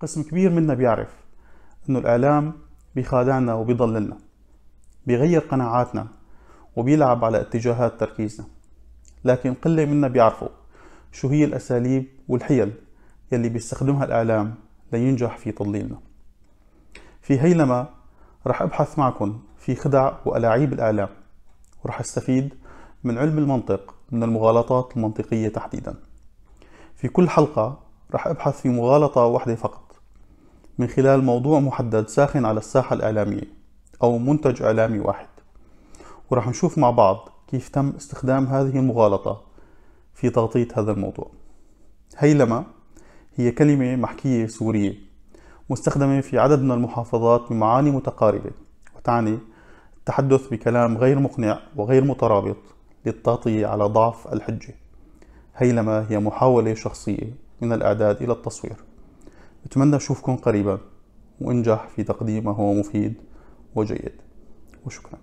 قسم كبير منا بيعرف إنه الإعلام بيخادعنا وبيضللنا بيغير قناعاتنا وبيلعب على اتجاهات تركيزنا. لكن قلة منا بيعرفوا شو هي الأساليب والحيل يلي بيستخدمها الإعلام لينجح في تضليلنا. في هيلما رح أبحث معكم في خدع وألاعيب الإعلام ورح أستفيد من علم المنطق من المغالطات المنطقية تحديدا. في كل حلقة رح أبحث في مغالطة واحدة فقط من خلال موضوع محدد ساخن على الساحة الإعلامية أو منتج إعلامي واحد. ورح نشوف مع بعض كيف تم استخدام هذه المغالطة في تغطية هذا الموضوع. هيلما هي كلمة محكية سورية مستخدمة في عدد من المحافظات بمعاني متقاربة وتعني التحدث بكلام غير مقنع وغير مترابط للتغطية على ضعف الحجة. هيلما هي محاولة شخصية من الإعداد إلى التصوير. أتمنى أشوفكم قريبا وأنجح في تقديم ما هو مفيد وجيد. وشكرا.